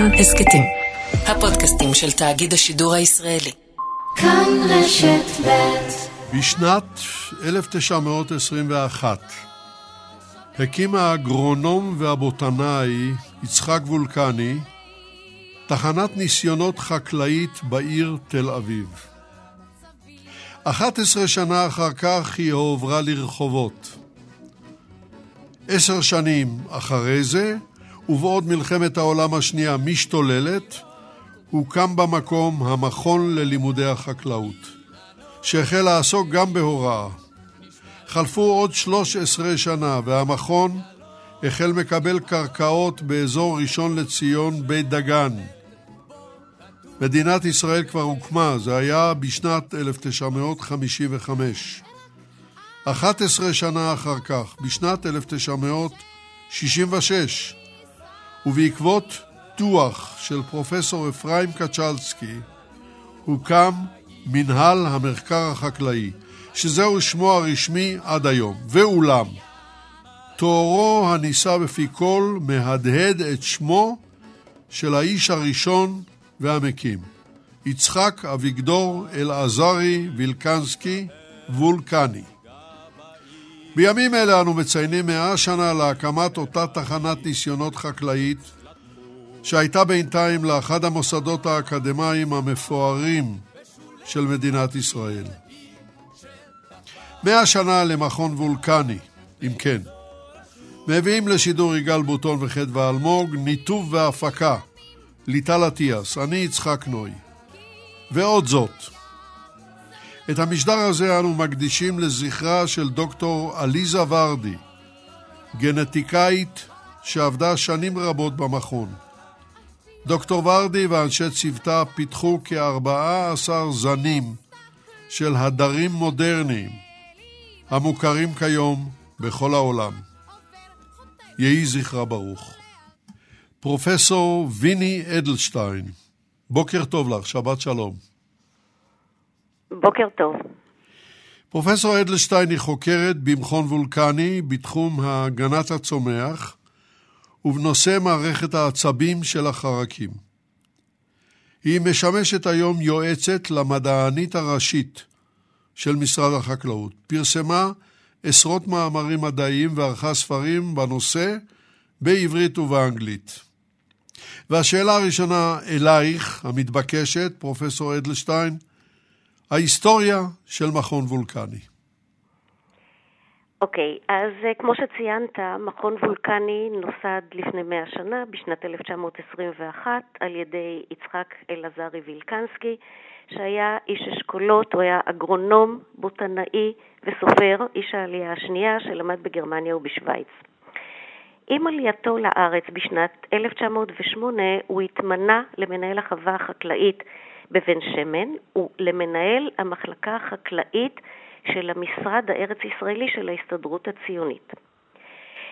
כאן הסכתים. הפודקאסטים של תאגיד השידור הישראלי. כאן רשת ב' בשנת 1921 הקים האגרונום והבוטנאי יצחק וולקני תחנת ניסיונות חקלאית בעיר תל אביב. 11 שנה אחר כך היא הועברה לרחובות. עשר שנים אחרי זה, ובעוד מלחמת העולם השנייה משתוללת, הוקם במקום המכון ללימודי החקלאות, שהחל לעסוק גם בהוראה. חלפו עוד 13 שנה והמכון החל מקבל קרקעות באזור ראשון לציון בית דגן. מדינת ישראל כבר הוקמה, זה היה בשנת 1955. 11 שנה אחר כך, בשנת 1966, ובעקבות דוח של פרופסור אפרים קצ'לסקי, הוקם מנהל המחקר החקלאי, שזהו שמו הרשמי עד היום. ואולם, תוארו הנישא בפי כל מהדהד את שמו של האיש הראשון והמקים, יצחק אביגדור אלעזרי וילקנסקי וולקני. בימים אלה אנו מציינים מאה שנה להקמת אותה תחנת ניסיונות חקלאית שהייתה בינתיים לאחד המוסדות האקדמיים המפוארים של מדינת ישראל. מאה שנה למכון וולקני, אם כן. מביאים לשידור יגאל בוטון וחדווה אלמוג, ניתוב והפקה, ליטל אטיאס, אני יצחק נוי. ועוד זאת, את המשדר הזה אנו מקדישים לזכרה של דוקטור עליזה ורדי, גנטיקאית שעבדה שנים רבות במכון. דוקטור ורדי ואנשי צוותה פיתחו כארבעה עשר זנים של הדרים מודרניים המוכרים כיום בכל העולם. יהי זכרה ברוך. פרופסור ויני אדלשטיין, בוקר טוב לך, שבת שלום. בוקר טוב. פרופסור אדלשטיין היא חוקרת במכון וולקני בתחום הגנת הצומח ובנושא מערכת העצבים של החרקים. היא משמשת היום יועצת למדענית הראשית של משרד החקלאות. פרסמה עשרות מאמרים מדעיים וערכה ספרים בנושא בעברית ובאנגלית. והשאלה הראשונה אלייך, המתבקשת, פרופסור אדלשטיין, ההיסטוריה של מכון וולקני. אוקיי, okay, אז uh, כמו שציינת, מכון וולקני נוסד לפני מאה שנה, בשנת 1921, על ידי יצחק אלעזרי וילקנסקי, שהיה איש אשכולות, הוא היה אגרונום, בוטנאי וסופר, איש העלייה השנייה שלמד בגרמניה ובשוויץ. עם עלייתו לארץ בשנת 1908 הוא התמנה למנהל החווה החקלאית בבן שמן ולמנהל המחלקה החקלאית של המשרד הארץ-ישראלי של ההסתדרות הציונית.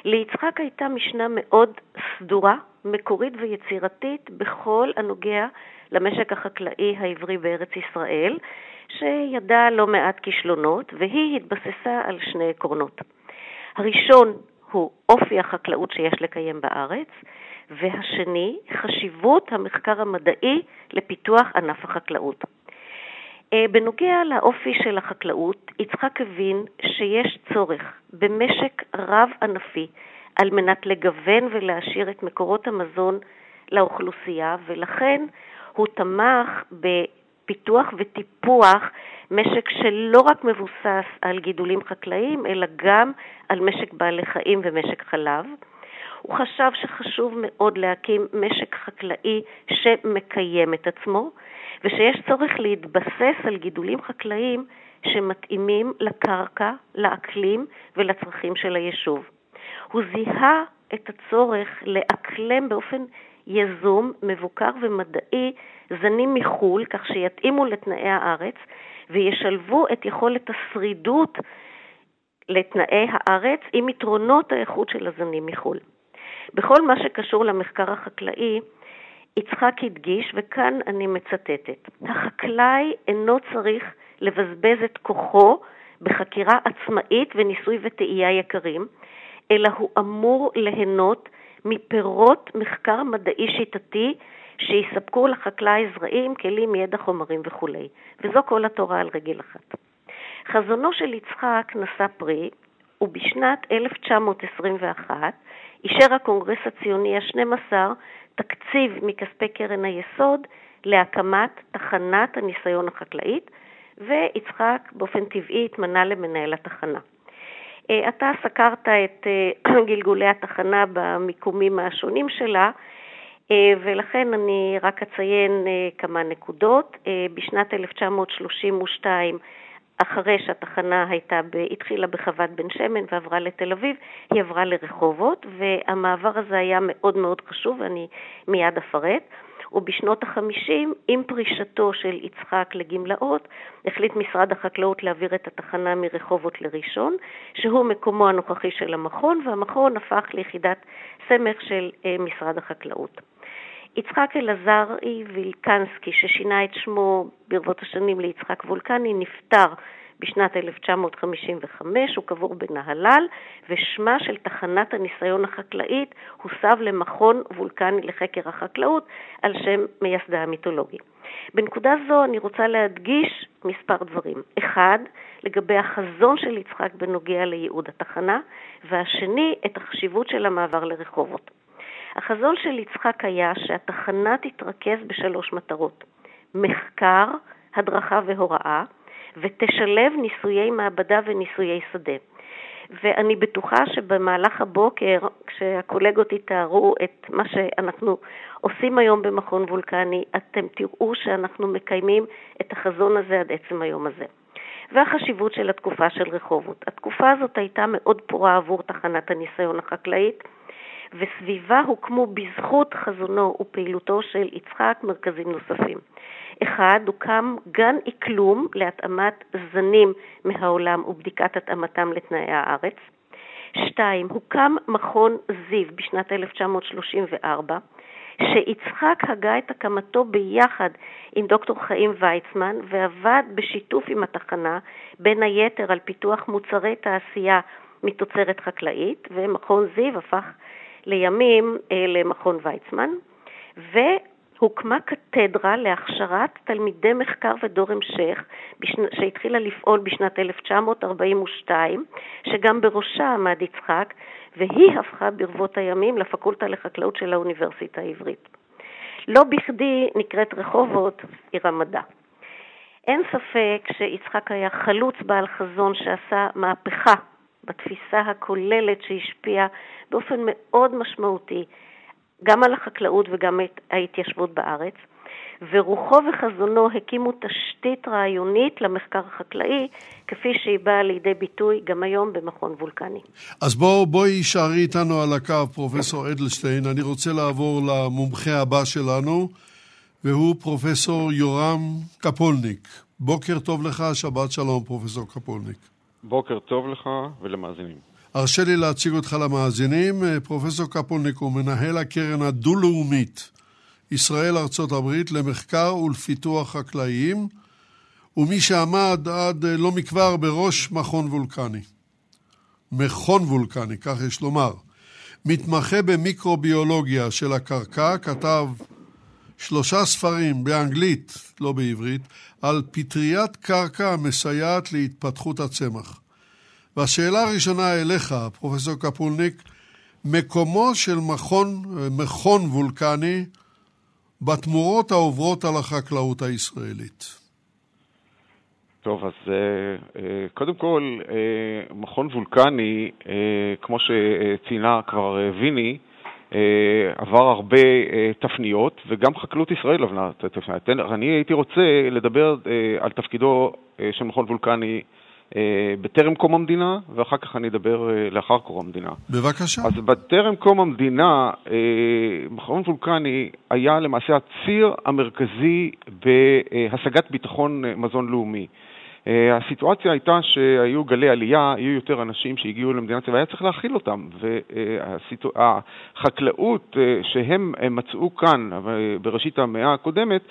ליצחק הייתה משנה מאוד סדורה, מקורית ויצירתית בכל הנוגע למשק החקלאי העברי בארץ ישראל, שידע לא מעט כישלונות, והיא התבססה על שני עקרונות. הראשון הוא אופי החקלאות שיש לקיים בארץ, והשני, חשיבות המחקר המדעי לפיתוח ענף החקלאות. אה, בנוגע לאופי של החקלאות, יצחק הבין שיש צורך במשק רב-ענפי על מנת לגוון ולהשאיר את מקורות המזון לאוכלוסייה, ולכן הוא תמך בפיתוח וטיפוח משק שלא רק מבוסס על גידולים חקלאיים, אלא גם על משק בעלי חיים ומשק חלב. הוא חשב שחשוב מאוד להקים משק חקלאי שמקיים את עצמו, ושיש צורך להתבסס על גידולים חקלאיים שמתאימים לקרקע, לאקלים ולצרכים של היישוב. הוא זיהה את הצורך לאקלם באופן יזום, מבוקר ומדעי זנים מחו"ל, כך שיתאימו לתנאי הארץ וישלבו את יכולת השרידות לתנאי הארץ עם יתרונות האיכות של הזנים מחו"ל. בכל מה שקשור למחקר החקלאי, יצחק הדגיש, וכאן אני מצטטת, החקלאי אינו צריך לבזבז את כוחו בחקירה עצמאית וניסוי וטעייה יקרים, אלא הוא אמור ליהנות מפירות מחקר מדעי שיטתי שיספקו לחקלאי זרעים, כלים, ידע, חומרים וכולי. וזו כל התורה על רגל אחת. חזונו של יצחק נשא פרי, ובשנת 1921 אישר הקונגרס הציוני ה-12 תקציב מכספי קרן היסוד להקמת תחנת הניסיון החקלאית, ויצחק באופן טבעי התמנה למנהל התחנה. אה, אתה סקרת את אה, גלגולי התחנה במיקומים השונים שלה, אה, ולכן אני רק אציין כמה נקודות. בשנת 1932 אחרי שהתחנה הייתה, ב, התחילה בחוות בן שמן ועברה לתל אביב, היא עברה לרחובות, והמעבר הזה היה מאוד מאוד חשוב, ואני מיד אפרט. ובשנות ה-50, עם פרישתו של יצחק לגמלאות, החליט משרד החקלאות להעביר את התחנה מרחובות לראשון, שהוא מקומו הנוכחי של המכון, והמכון הפך ליחידת סמך של אה, משרד החקלאות. יצחק אלעזרי וילקנסקי, ששינה את שמו ברבות השנים ליצחק וולקני, נפטר בשנת 1955, הוא קבור בנהלל, ושמה של תחנת הניסיון החקלאית הוסב למכון וולקני לחקר החקלאות על שם מייסדה המיתולוגי. בנקודה זו אני רוצה להדגיש מספר דברים. אחד, לגבי החזון של יצחק בנוגע לייעוד התחנה, והשני, את החשיבות של המעבר לרחובות. החזון של יצחק היה שהתחנה תתרכז בשלוש מטרות: מחקר, הדרכה והוראה, ותשלב ניסויי מעבדה וניסויי שדה. ואני בטוחה שבמהלך הבוקר, כשהקולגות יתארו את מה שאנחנו עושים היום במכון וולקני, אתם תראו שאנחנו מקיימים את החזון הזה עד עצם היום הזה. והחשיבות של התקופה של רחובות. התקופה הזאת הייתה מאוד פורה עבור תחנת הניסיון החקלאית, וסביבה הוקמו בזכות חזונו ופעילותו של יצחק מרכזים נוספים. אחד, הוקם גן אקלום להתאמת זנים מהעולם ובדיקת התאמתם לתנאי הארץ. שתיים, הוקם מכון זיו בשנת 1934, שיצחק הגה את הקמתו ביחד עם דוקטור חיים ויצמן ועבד בשיתוף עם התחנה, בין היתר על פיתוח מוצרי תעשייה מתוצרת חקלאית, ומכון זיו הפך לימים אה, למכון ויצמן, והוקמה קתדרה להכשרת תלמידי מחקר ודור המשך, שהתחילה לפעול בשנת 1942, שגם בראשה עמד יצחק, והיא הפכה ברבות הימים לפקולטה לחקלאות של האוניברסיטה העברית. לא בכדי נקראת רחובות עיר המדע. אין ספק שיצחק היה חלוץ בעל חזון שעשה מהפכה בתפיסה הכוללת שהשפיעה באופן מאוד משמעותי גם על החקלאות וגם ההתיישבות בארץ, ורוחו וחזונו הקימו תשתית רעיונית למחקר החקלאי, כפי שהיא באה לידי ביטוי גם היום במכון וולקני. אז בוא, בואי יישארי איתנו על הקו, פרופסור אדלשטיין. אני רוצה לעבור למומחה הבא שלנו, והוא פרופסור יורם קפולניק. בוקר טוב לך, שבת שלום, פרופסור קפולניק. בוקר טוב לך ולמאזינים. הרשה לי להציג אותך למאזינים. פרופסור קפולניק הוא מנהל הקרן הדו-לאומית ישראל-ארצות הברית למחקר ולפיתוח חקלאיים, ומי שעמד עד לא מכבר בראש מכון וולקני. מכון וולקני, כך יש לומר. מתמחה במיקרוביולוגיה של הקרקע, כתב שלושה ספרים באנגלית, לא בעברית, על פטריית קרקע המסייעת להתפתחות הצמח. והשאלה הראשונה אליך, פרופסור קפולניק, מקומו של מכון, מכון וולקני בתמורות העוברות על החקלאות הישראלית. טוב, אז אה, אה, קודם כל, אה, מכון וולקני, כמו שציינה כבר ויני, עבר הרבה תפניות, וגם חקלאות ישראל עברה תפניות. אני הייתי רוצה לדבר על תפקידו של מכון וולקני אה, בטרם קום המדינה, ואחר כך אני אדבר אה, לאחר קום המדינה. בבקשה. אז בטרם קום המדינה, אה, מכון וולקני היה למעשה הציר המרכזי בהשגת ביטחון מזון לאומי. הסיטואציה הייתה שהיו גלי עלייה, היו יותר אנשים שהגיעו למדינת ישראל, והיה צריך להכיל אותם. והחקלאות שהם מצאו כאן בראשית המאה הקודמת,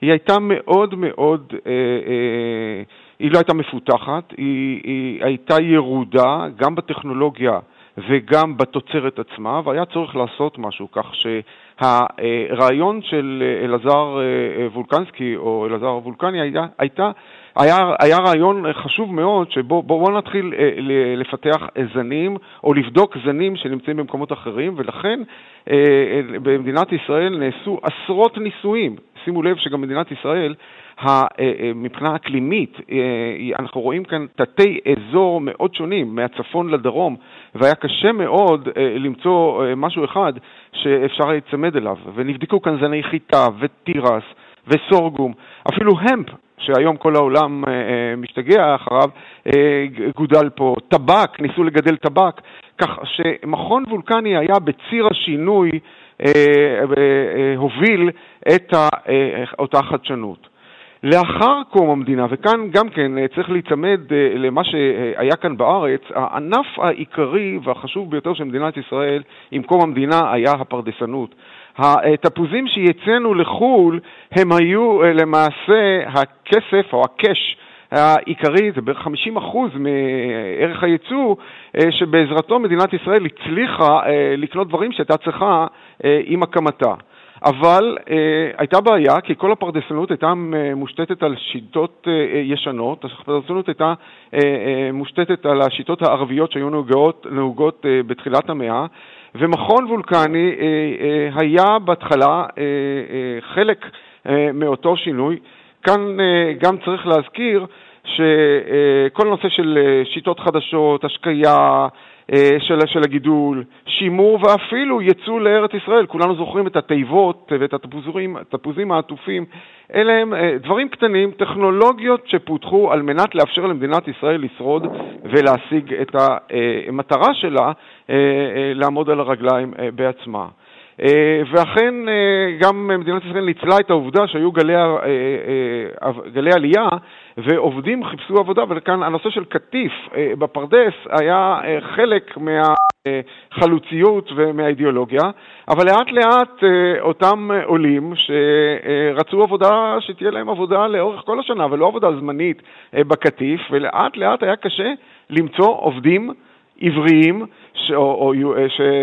היא הייתה מאוד מאוד... היא לא הייתה מפותחת, היא, היא הייתה ירודה גם בטכנולוגיה וגם בתוצרת עצמה, והיה צורך לעשות משהו, כך שהרעיון של אלעזר וולקנסקי, או אלעזר וולקני, היה, הייתה היה, היה רעיון חשוב מאוד שבו בואו נתחיל אה, לפתח זנים או לבדוק זנים שנמצאים במקומות אחרים, ולכן אה, אה, במדינת ישראל נעשו עשרות ניסויים. שימו לב שגם מדינת ישראל, מבחינה אקלימית, אנחנו רואים כאן תתי אזור מאוד שונים, מהצפון לדרום, והיה קשה מאוד למצוא משהו אחד שאפשר להיצמד אליו. ונבדקו כאן זני חיטה ותירס וסורגום, אפילו המפ שהיום כל העולם אה, אה, משתגע אחריו, אה, גודל פה. טבק, ניסו לגדל טבק, כך שמכון וולקני היה בציר השינוי, הוביל את אותה חדשנות. לאחר קום המדינה, וכאן גם כן צריך להיצמד למה שהיה כאן בארץ, הענף העיקרי והחשוב ביותר של מדינת ישראל עם קום המדינה היה הפרדסנות. התפוזים שיצאנו לחו"ל הם היו אה, למעשה הכסף או הקש העיקרי, זה בערך 50% מערך הייצוא, אה, שבעזרתו מדינת ישראל הצליחה אה, לקנות דברים שהייתה צריכה עם הקמתה. אבל אה, הייתה בעיה, כי כל הפרדסנות הייתה מושתתת על שיטות אה, ישנות, הפרדסנות הייתה אה, אה, מושתתת על השיטות הערביות שהיו נהוגות, נהוגות אה, בתחילת המאה, ומכון וולקני אה, אה, היה בהתחלה אה, חלק מאותו שינוי. כאן גם צריך להזכיר שכל הנושא של שיטות חדשות, השקיה, של, של הגידול, שימור ואפילו ייצוא לארץ ישראל. כולנו זוכרים את התיבות ואת התפוזים, התפוזים העטופים. אלה הם דברים קטנים, טכנולוגיות שפותחו על מנת לאפשר למדינת ישראל לשרוד ולהשיג את המטרה שלה, לעמוד על הרגליים בעצמה. ואכן גם מדינת ישראל ניצלה את העובדה שהיו גלי, גלי עלייה ועובדים חיפשו עבודה, וכאן הנושא של קטיף בפרדס היה חלק מהחלוציות ומהאידיאולוגיה, אבל לאט לאט אותם עולים שרצו עבודה, שתהיה להם עבודה לאורך כל השנה ולא עבודה זמנית בקטיף, ולאט לאט היה קשה למצוא עובדים עבריים ש,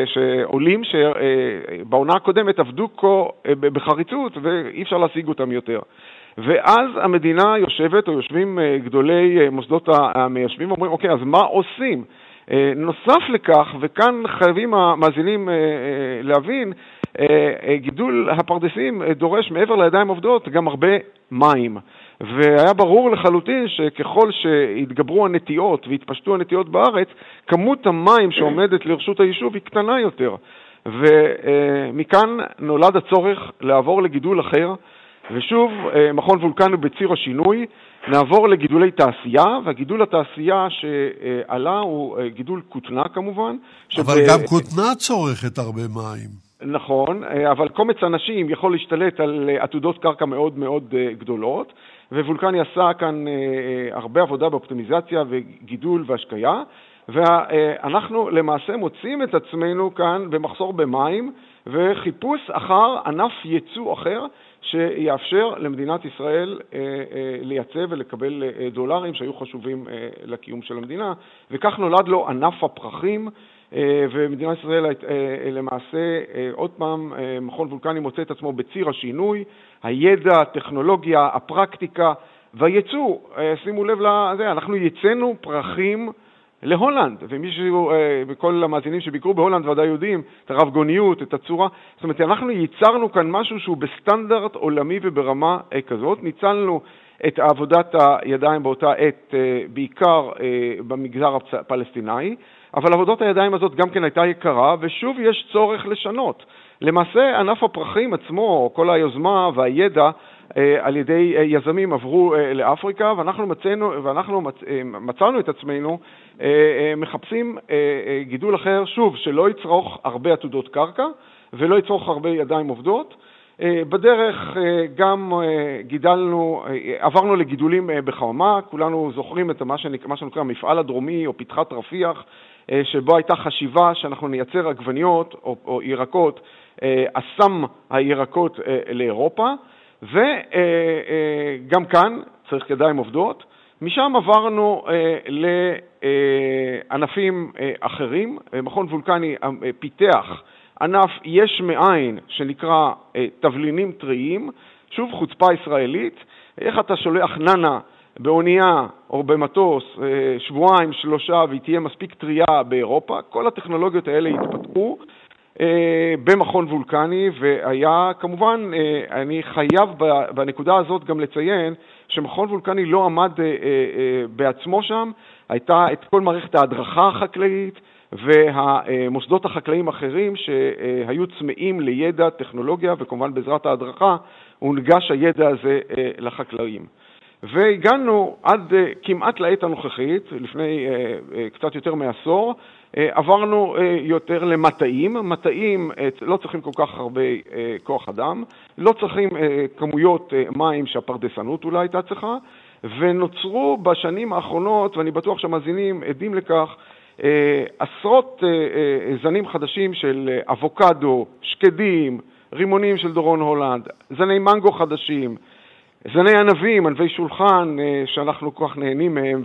שעולים שבעונה הקודמת עבדו כה אה, בחריצות ואי אפשר להשיג אותם יותר. ואז המדינה יושבת, או יושבים אה, גדולי אה, מוסדות המיישבים, אומרים, אוקיי, אז מה עושים? נוסף לכך, וכאן חייבים המאזינים להבין, גידול הפרדסים דורש מעבר לידיים עובדות גם הרבה מים. והיה ברור לחלוטין שככל שהתגברו הנטיעות והתפשטו הנטיעות בארץ, כמות המים שעומדת לרשות היישוב היא קטנה יותר. ומכאן נולד הצורך לעבור לגידול אחר, ושוב, מכון וולקן הוא בציר השינוי, נעבור לגידולי תעשייה, והגידול התעשייה שעלה הוא גידול כותנה כמובן. אבל שב... גם כותנה צורכת הרבה מים. נכון, אבל קומץ אנשים יכול להשתלט על עתודות קרקע מאוד מאוד גדולות, ווולקני עשה כאן אה, אה, הרבה עבודה באופטימיזציה וגידול והשקיה, ואנחנו למעשה מוצאים את עצמנו כאן במחסור במים וחיפוש אחר ענף ייצוא אחר שיאפשר למדינת ישראל אה, לייצא ולקבל דולרים שהיו חשובים לקיום של המדינה, וכך נולד לו ענף הפרחים. ומדינת ישראל למעשה, עוד פעם, מכון וולקני מוצא את עצמו בציר השינוי, הידע, הטכנולוגיה, הפרקטיקה והייצוא. אה, שימו לב לזה, אנחנו ייצאנו פרחים להולנד, ומישהו, וכל המאזינים שביקרו בהולנד ודאי יודעים את הרב-גוניות, את הצורה. זאת אומרת, אנחנו ייצרנו כאן משהו שהוא בסטנדרט עולמי וברמה אה, כזאת. ניצלנו את עבודת הידיים באותה עת, אה, בעיקר במגזר הפלסטיני, אבל עבודת הידיים הזאת גם כן הייתה יקרה, ושוב יש צורך לשנות. למעשה ענף הפרחים עצמו, כל היוזמה והידע אה, על ידי אה, יזמים עברו אה, לאפריקה, ואנחנו, מצאנו, ואנחנו מצ, מצאנו את עצמנו מחפשים גידול אחר, שוב, שלא יצרוך הרבה עתודות קרקע ולא יצרוך הרבה ידיים עובדות. בדרך גם גידלנו, עברנו לגידולים בחממה, כולנו זוכרים את מה שנקרא, המפעל הדרומי או פתחת רפיח, שבו הייתה חשיבה שאנחנו נייצר עגבניות או, או ירקות אסם הירקות אה, לאירופה, וגם כאן צריך ידיים עובדות, משם עברנו לענפים אחרים. מכון וולקני פיתח ענף יש מאין שנקרא תבלינים טריים, שוב חוצפה ישראלית, איך אתה שולח ננה באונייה או במטוס אה, שבועיים, שלושה, והיא תהיה מספיק טריה באירופה. כל הטכנולוגיות האלה התפתחו אה, במכון וולקני, והיה, כמובן, אה, אני חייב בנקודה הזאת גם לציין שמכון וולקני לא עמד בעצמו שם, הייתה את כל מערכת ההדרכה החקלאית, והמוסדות החקלאיים האחרים שהיו צמאים לידע, טכנולוגיה, וכמובן בעזרת ההדרכה הונגש הידע הזה לחקלאים. והגענו עד אה, כמעט לעת הנוכחית, לפני אה, אה, קצת יותר מעשור, עברנו יותר למטעים. מטעים לא צריכים כל כך הרבה כוח אדם, לא צריכים כמויות מים שהפרדסנות אולי הייתה צריכה, ונוצרו בשנים האחרונות, ואני בטוח שהמאזינים עדים לכך, עשרות זנים חדשים של אבוקדו, שקדים, רימונים של דורון הולנד, זני מנגו חדשים, זני ענבים, ענבי שולחן, אה, שאנחנו כל כך נהנים מהם,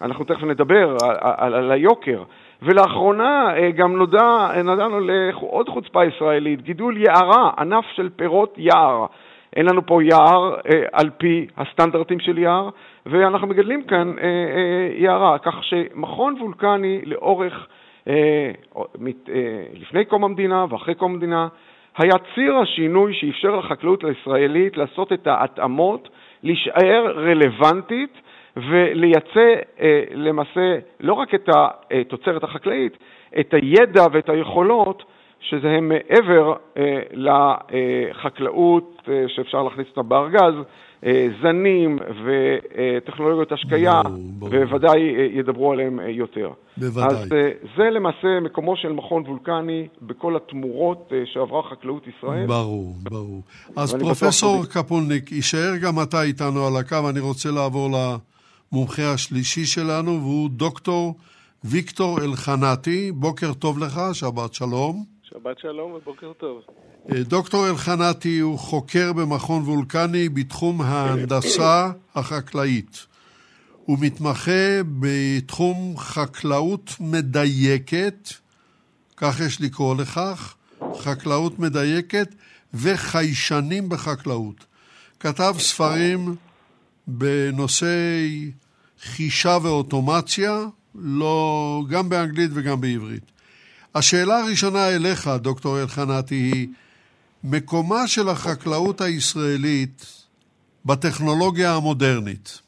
ואנחנו תכף נדבר על, על, על היוקר. ולאחרונה אה, גם נודע, נודענו לעוד חוצפה ישראלית, גידול יערה, ענף של פירות יער. אין לנו פה יער אה, על פי הסטנדרטים של יער, ואנחנו מגדלים כאן אה, אה, יערה, כך שמכון וולקני לאורך, אה, אה, לפני קום המדינה ואחרי קום המדינה, היה ציר השינוי שאפשר לחקלאות הישראלית לעשות את ההתאמות, להישאר רלוונטית ולייצא אה, למעשה לא רק את התוצרת החקלאית, את הידע ואת היכולות שזה מעבר אה, לחקלאות אה, שאפשר להכניס אותה בארגז, אה, זנים וטכנולוגיות השקיה, בוודאי ידברו עליהם יותר. בוודאי. אז זה למעשה מקומו של מכון וולקני בכל התמורות שעברה חקלאות ישראל. ברור, ברור. אז פרופסור קפולניק, יישאר גם אתה איתנו על הקו, אני רוצה לעבור למומחה השלישי שלנו, והוא דוקטור ויקטור אלחנתי. בוקר טוב לך, שבת שלום. שבת שלום ובוקר טוב. אה, דוקטור אלחנתי הוא חוקר במכון וולקני בתחום ההנדסה החקלאית. הוא מתמחה בתחום חקלאות מדייקת, כך יש לקרוא לכך, חקלאות מדייקת וחיישנים בחקלאות. כתב ספרים בנושאי חישה ואוטומציה, לא, גם באנגלית וגם בעברית. השאלה הראשונה אליך, דוקטור אלחנתי, היא מקומה של החקלאות הישראלית בטכנולוגיה המודרנית.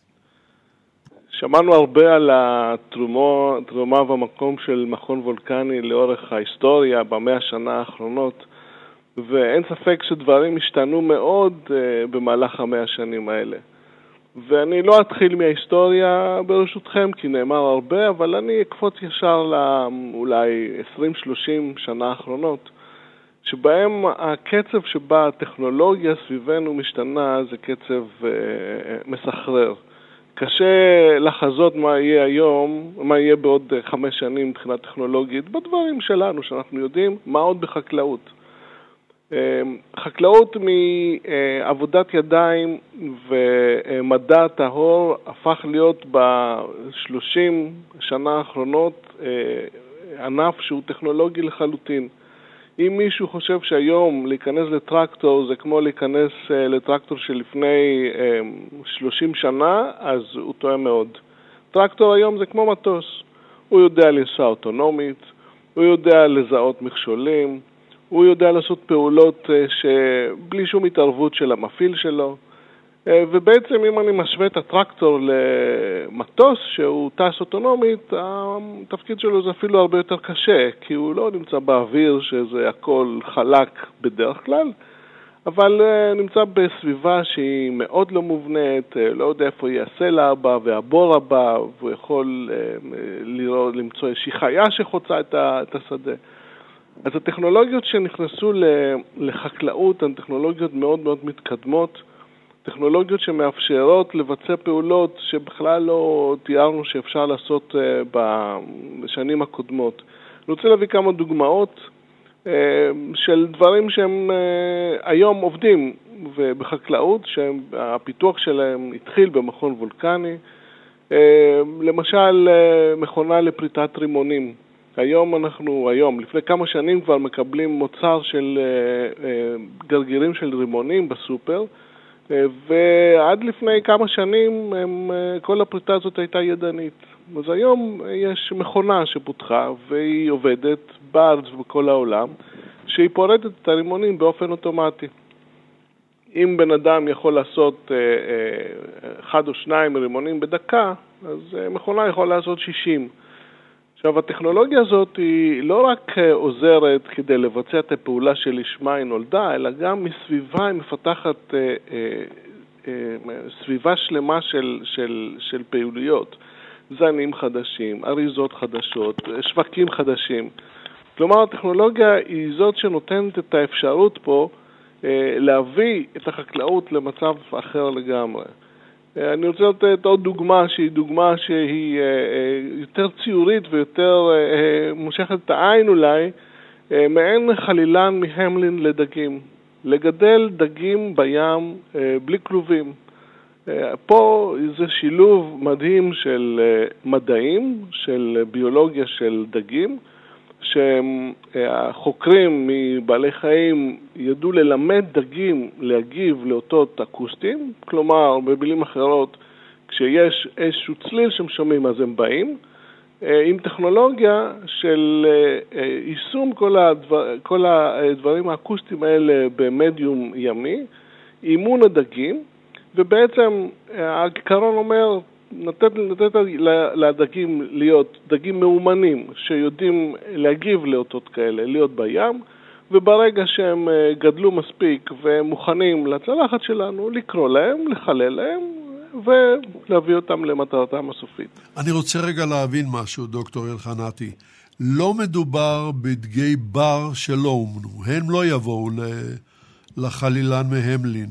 שמענו הרבה על התרומה והמקום של מכון וולקני לאורך ההיסטוריה במאה השנה האחרונות, ואין ספק שדברים השתנו מאוד uh, במהלך המאה השנים האלה. ואני לא אתחיל מההיסטוריה ברשותכם, כי נאמר הרבה, אבל אני אקפוץ ישר לאולי 20-30 שנה האחרונות, שבהם הקצב שבה הטכנולוגיה סביבנו משתנה זה קצב אה, מסחרר. קשה לחזות מה יהיה היום, מה יהיה בעוד חמש שנים מבחינה טכנולוגית, בדברים שלנו, שאנחנו יודעים, מה עוד בחקלאות. אמ, חקלאות מעבודת ידיים ומדע טהור הפך להיות בשלושים שנה האחרונות אה, ענף שהוא טכנולוגי לחלוטין. אם מישהו חושב שהיום להיכנס לטרקטור זה כמו להיכנס אה, לטרקטור שלפני 30 אמ, שנה, אז הוא טועה מאוד. טרקטור היום זה כמו מטוס. הוא יודע לנסוע אוטונומית, הוא יודע לזהות מכשולים, הוא יודע לעשות פעולות אה, שבלי שום התערבות של המפעיל שלו. אה, ובעצם אם אני משווה את הטרקטור למטוס שהוא טס אוטונומית, התפקיד שלו זה אפילו הרבה יותר קשה, כי הוא לא נמצא באוויר שזה הכל חלק בדרך כלל, אבל אה, נמצא בסביבה שהיא מאוד לא מובנית, לא יודע איפה יהיה הסלע הבא והבור הבא, והוא יכול לראות, למצוא איזושהי חיה שחוצה את השדה. אז הטכנולוגיות שנכנסו לחקלאות הן טכנולוגיות מאוד מאוד מתקדמות, טכנולוגיות שמאפשרות לבצע פעולות שבכלל לא תיארנו שאפשר לעשות אה, בשנים הקודמות. אני רוצה להביא כמה דוגמאות אה, של דברים שהם אה, היום עובדים, ובחקלאות, שהפיתוח שלהם התחיל במכון וולקני. למשל, מכונה לפריטת רימונים. היום אנחנו, היום, לפני כמה שנים כבר מקבלים מוצר של גרגירים של רימונים בסופר, ועד לפני כמה שנים הם, כל הפריטה הזאת הייתה ידנית. אז היום יש מכונה שפותחה והיא עובדת בארץ ובכל העולם, שהיא פורטת את הרימונים באופן אוטומטי. אם בן אדם יכול לעשות אה, אה, אחד או שניים רימונים בדקה, אז אה, מכונה יכולה לעשות 60. עכשיו, הטכנולוגיה הזאת היא לא רק עוזרת כדי לבצע את הפעולה שלשמה היא נולדה, אלא גם מסביבה היא מפתחת סביבה שלמה של, של, של פעילויות. זנים חדשים, אריזות חדשות, שווקים חדשים. כלומר, הטכנולוגיה היא זאת שנותנת את האפשרות פה אה, להביא את החקלאות למצב אחר לגמרי. אה, אני רוצה לתת עוד דוגמה שהיא דוגמה שהיא אה, יותר ציורית ויותר מושכת את העין אולי, מעין חלילן מהמלין לדגים. לגדל דגים בים בלי כלובים. פה זה שילוב מדהים של מדעים, של ביולוגיה של דגים, שהחוקרים מבעלי חיים ידעו ללמד דגים להגיב לאותות אקוסטיים, כלומר, במילים אחרות, כשיש איזשהו צליל שהם שומעים אז הם באים, אה, עם טכנולוגיה של אה, אה, יישום כל, הדבר, כל הדברים האקוסטיים האלה במדיום ימי, אימון הדגים, ובעצם העיקרון אומר, לתת, לתת לדגים להיות דגים מאומנים שיודעים להגיב לאותות כאלה, להיות בים, וברגע שהם אה, גדלו מספיק והם מוכנים לצלחת שלנו, לקרוא להם, לחלל להם ולהביא אותם למטרתם הסופית. אני רוצה רגע להבין משהו, דוקטור אלחנתי. לא מדובר בדגי בר שלא אומנו, הם לא יבואו לחלילן מהמלין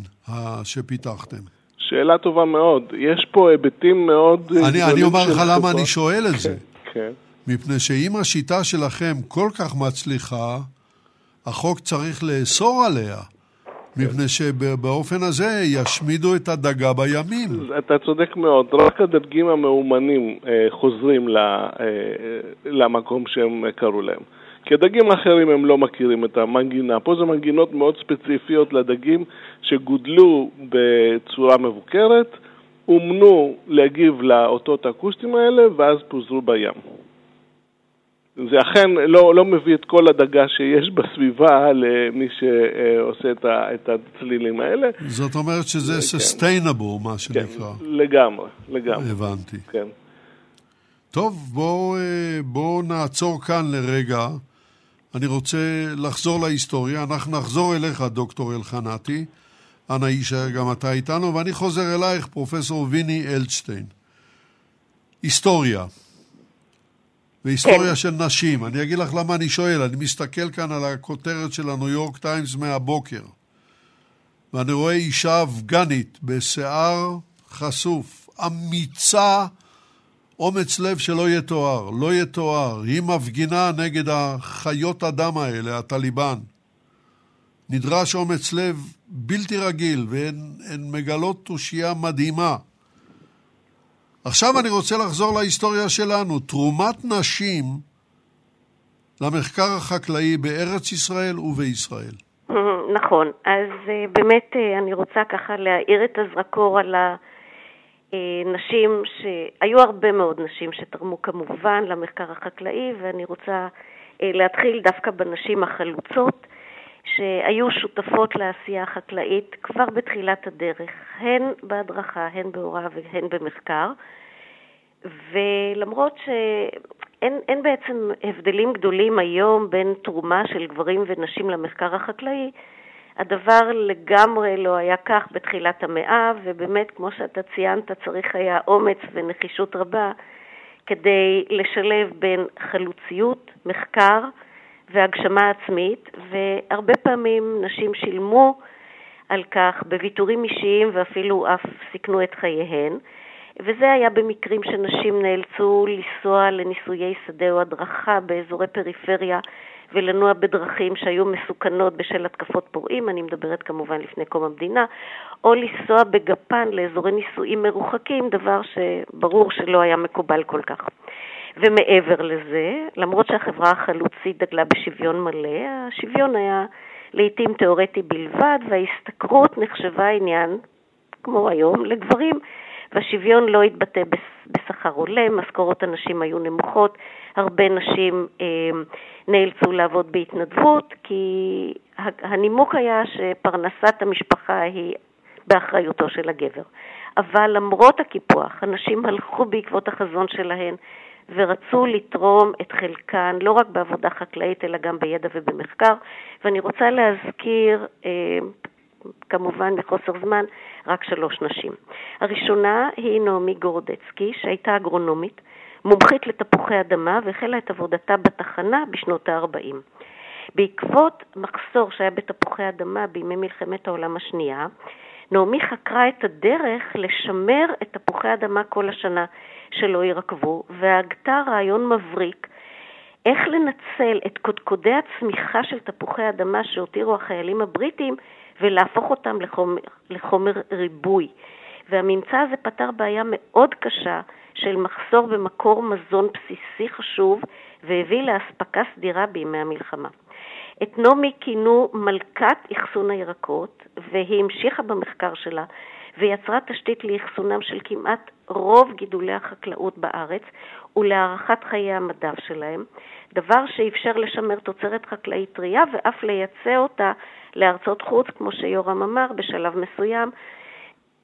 שפיתחתם. שאלה טובה מאוד. יש פה היבטים מאוד... אני, אני אומר לך למה אני שואל את זה. כן, כן. מפני שאם השיטה שלכם כל כך מצליחה, החוק צריך לאסור עליה. מפני שבאופן הזה ישמידו את הדגה בימים. אתה צודק מאוד, רק הדגים המאומנים אה, חוזרים אה, למקום שהם קראו להם. כי הדגים האחרים הם לא מכירים את המנגינה. פה זה מנגינות מאוד ספציפיות לדגים שגודלו בצורה מבוקרת, אומנו להגיב לאותות האקוסטיים האלה, ואז פוזרו בים. זה אכן לא, לא מביא את כל הדגה שיש בסביבה למי שעושה את, ה, את הצלילים האלה. זאת אומרת שזה כן. sustainable, מה שנקרא. כן, לגמרי, לגמרי. הבנתי. כן. טוב, בואו אה, בוא נעצור כאן לרגע. אני רוצה לחזור להיסטוריה. אנחנו נחזור אליך, דוקטור אלחנתי. אנא יישאר גם אתה איתנו, ואני חוזר אלייך, פרופסור ויני אלדשטיין. היסטוריה. והיסטוריה כן. של נשים. אני אגיד לך למה אני שואל. אני מסתכל כאן על הכותרת של הניו יורק טיימס מהבוקר, ואני רואה אישה אפגנית בשיער חשוף, אמיצה, אומץ לב שלא יתואר, לא יתואר. היא מפגינה נגד החיות אדם האלה, הטליבן. נדרש אומץ לב בלתי רגיל, והן מגלות תושייה מדהימה. עכשיו אני רוצה לחזור להיסטוריה שלנו. תרומת נשים למחקר החקלאי בארץ ישראל ובישראל. נכון, אז אה, באמת אה, אני רוצה ככה להאיר את הזרקור על הנשים, שהיו הרבה מאוד נשים שתרמו כמובן למחקר החקלאי, ואני רוצה אה, להתחיל דווקא בנשים החלוצות. שהיו שותפות לעשייה החקלאית כבר בתחילת הדרך, הן בהדרכה, הן בהוראה והן במחקר. ולמרות שאין בעצם הבדלים גדולים היום בין תרומה של גברים ונשים למחקר החקלאי, הדבר לגמרי לא היה כך בתחילת המאה, ובאמת, כמו שאתה ציינת, צריך היה אומץ ונחישות רבה כדי לשלב בין חלוציות, מחקר, והגשמה עצמית, והרבה פעמים נשים שילמו על כך בוויתורים אישיים ואפילו אף סיכנו את חייהן. וזה היה במקרים שנשים נאלצו לנסוע לניסויי שדה או הדרכה באזורי פריפריה ולנוע בדרכים שהיו מסוכנות בשל התקפות פורעים, אני מדברת כמובן לפני קום המדינה, או לנסוע בגפן לאזורי נישואים מרוחקים, דבר שברור שלא היה מקובל כל כך. ומעבר לזה, למרות שהחברה החלוצית דגלה בשוויון מלא, השוויון היה לעיתים תיאורטי בלבד, וההשתכרות נחשבה עניין, כמו היום, לגברים, והשוויון לא התבטא בשכר הולם, משכורות הנשים היו נמוכות, הרבה נשים אה, נאלצו לעבוד בהתנדבות, כי הנימוק היה שפרנסת המשפחה היא באחריותו של הגבר. אבל למרות הקיפוח, הנשים הלכו בעקבות החזון שלהן ורצו לתרום את חלקן לא רק בעבודה חקלאית אלא גם בידע ובמחקר. ואני רוצה להזכיר, אה, כמובן מחוסר זמן, רק שלוש נשים. הראשונה היא נעמי גורדצקי, שהייתה אגרונומית, מומחית לתפוחי אדמה והחלה את עבודתה בתחנה בשנות ה-40. בעקבות מחסור שהיה בתפוחי אדמה בימי מלחמת העולם השנייה, נעמי חקרה את הדרך לשמר את תפוחי אדמה כל השנה שלא יירקבו, והגתה רעיון מבריק איך לנצל את קודקודי הצמיחה של תפוחי אדמה שהותירו החיילים הבריטים ולהפוך אותם לחומר, לחומר ריבוי. והממצא הזה פתר בעיה מאוד קשה של מחסור במקור מזון בסיסי חשוב והביא לאספקה סדירה בימי המלחמה. את נעמי כינו מלכת אחסון הירקות, והיא המשיכה במחקר שלה ויצרה תשתית לאחסונם של כמעט רוב גידולי החקלאות בארץ ולהארכת חיי המדף שלהם, דבר שאפשר לשמר תוצרת חקלאית טרייה ואף לייצא אותה לארצות חוץ, כמו שיורם אמר, בשלב מסוים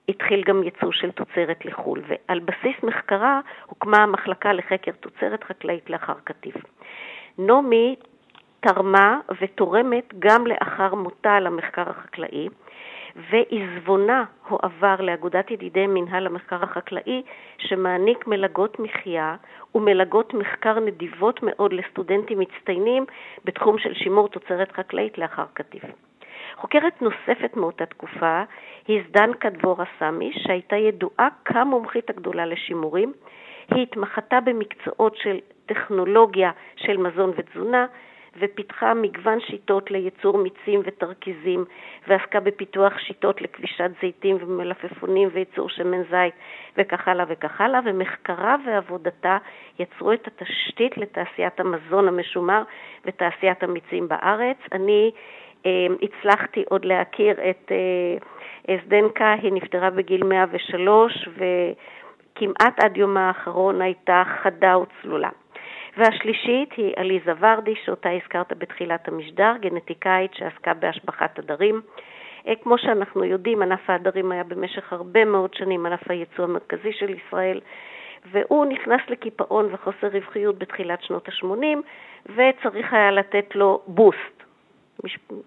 התחיל גם ייצוא של תוצרת לחו"ל, ועל בסיס מחקרה הוקמה המחלקה לחקר תוצרת חקלאית לאחר קטיף. נעמי תרמה ותורמת גם לאחר מותה למחקר החקלאי, ועיזבונה הועבר לאגודת ידידי מנהל המחקר החקלאי, שמעניק מלגות מחיה ומלגות מחקר נדיבות מאוד לסטודנטים מצטיינים בתחום של שימור תוצרת חקלאית לאחר קטיף. חוקרת נוספת מאותה תקופה היא זדנקה דבורה סמי, שהייתה ידועה כמומחית הגדולה לשימורים. היא התמחתה במקצועות של טכנולוגיה של מזון ותזונה, ופיתחה מגוון שיטות לייצור מיצים ותרכיזים, ועסקה בפיתוח שיטות לכבישת זיתים ומלפפונים וייצור שמן זית וכך הלאה וכך הלאה, ומחקרה ועבודתה יצרו את התשתית לתעשיית המזון המשומר ותעשיית המיצים בארץ. אני הצלחתי עוד להכיר את אה, זדנקה, היא נפטרה בגיל 103 וכמעט עד יומה האחרון הייתה חדה וצלולה. והשלישית היא עליזה ורדי, שאותה הזכרת בתחילת המשדר, גנטיקאית שעסקה בהשבחת עדרים. אה, כמו שאנחנו יודעים, ענף העדרים היה במשך הרבה מאוד שנים ענף הייצוא המרכזי של ישראל, והוא נכנס לקיפאון וחוסר רווחיות בתחילת שנות ה-80, וצריך היה לתת לו בוסט,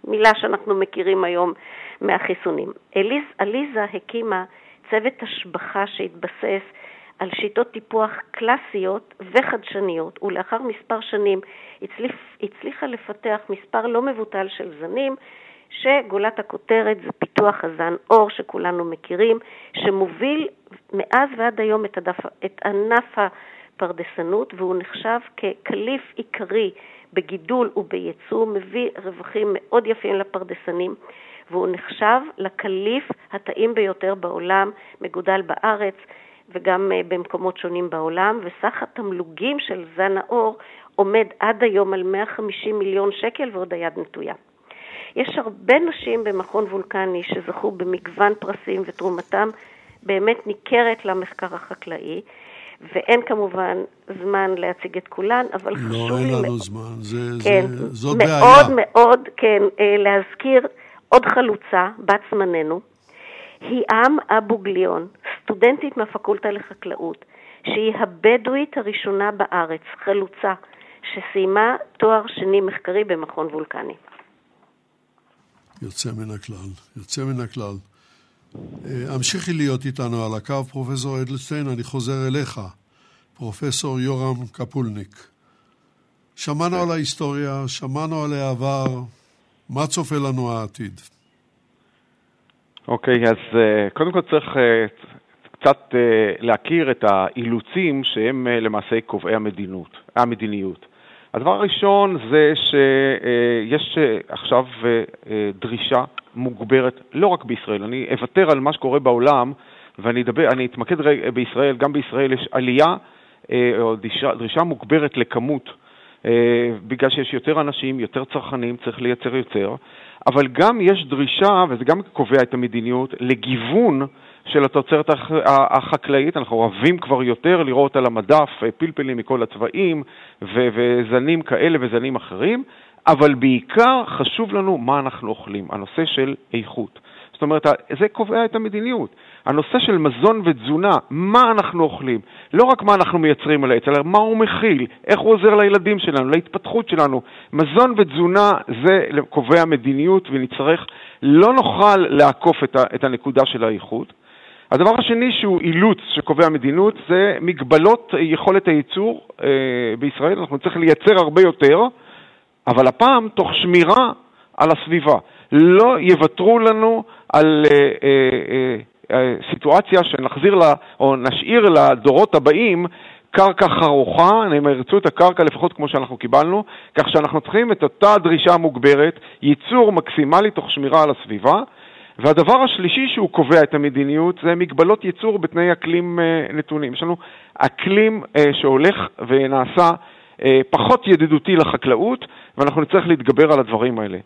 מילה שאנחנו מכירים היום מהחיסונים. אליז, עליזה הקימה צוות השבחה שהתבסס על שיטות טיפוח קלאסיות וחדשניות, ולאחר מספר שנים הצליח, הצליחה לפתח מספר לא מבוטל של זנים, שגולת הכותרת זה פיתוח הזן אור שכולנו מכירים, שמוביל מאז ועד היום את, הדף, את ענף הפרדסנות, והוא נחשב כקליף עיקרי בגידול ובייצוא, מביא רווחים מאוד יפים לפרדסנים. והוא נחשב לקליף הטעים ביותר בעולם, מגודל בארץ, וגם אה, במקומות שונים בעולם, וסך התמלוגים של זן האור עומד עד היום על 150 מיליון שקל ועוד היד נטויה. יש הרבה נשים במכון וולקני שזכו במגוון פרסים ותרומתם באמת ניכרת למחקר החקלאי, ואין כמובן זמן להציג את כולן, אבל לא, חשוב לי... לא, אין לנו זמן, זה, כן, זה, זאת מאוד בעיה. מאוד מאוד, כן, אה, להזכיר עוד חלוצה, בת זמננו, היאם אבו גליון, סטודנטית מהפקולטה לחקלאות, שהיא הבדואית הראשונה בארץ, חלוצה, שסיימה תואר שני מחקרי במכון וולקני. יוצא מן הכלל, יוצא מן הכלל. אה, המשיכי להיות איתנו על הקו, פרופסור אדלשטיין, אני חוזר אליך, פרופסור יורם קפולניק. שמענו על ההיסטוריה, שמענו על העבר, מה צופה לנו העתיד? אוקיי, אז uh, קודם כל צריך uh, קצת uh, להכיר את האילוצים שהם uh, למעשה קובעי המדינות, המדיניות. הדבר הראשון זה שיש עכשיו דרישה מוגברת, לא רק בישראל, אני אוותר על מה שקורה בעולם ואני אדבר, אתמקד בישראל, גם בישראל יש עלייה או דרישה, דרישה מוגברת לכמות, בגלל שיש יותר אנשים, יותר צרכנים, צריך לייצר יותר, אבל גם יש דרישה, וזה גם קובע את המדיניות, לגיוון של התוצרת החקלאית. אנחנו אוהבים כבר יותר לראות על המדף אה, פלפלים מכל הצבעים וזנים כאלה וזנים אחרים, אבל בעיקר חשוב לנו מה אנחנו אוכלים, הנושא של איכות. זאת אומרת, זה קובע את המדיניות. הנושא של מזון ותזונה, מה אנחנו אוכלים, לא רק מה אנחנו מייצרים על העץ, אלא מה הוא מכיל, איך הוא עוזר לילדים שלנו, להתפתחות שלנו. מזון ותזונה זה קובע מדיניות ונצטרך, לא נוכל לעקוף את, את הנקודה של האיכות. הדבר השני שהוא אילוץ שקובע מדיניות זה מגבלות יכולת הייצור אה, בישראל, אנחנו צריכים לייצר הרבה יותר, אבל הפעם תוך שמירה על הסביבה. לא יוותרו לנו על אה, אה, אה, סיטואציה שנחזיר לה, או נשאיר לדורות הבאים קרקע חרוכה, הם ירצו את הקרקע לפחות כמו שאנחנו קיבלנו, כך שאנחנו צריכים את אותה דרישה מוגברת, ייצור מקסימלי תוך שמירה על הסביבה. והדבר השלישי שהוא קובע את המדיניות זה מגבלות ייצור בתנאי אקלים נתונים. יש לנו אקלים שהולך ונעשה פחות ידידותי לחקלאות, ואנחנו נצטרך להתגבר על הדברים האלה.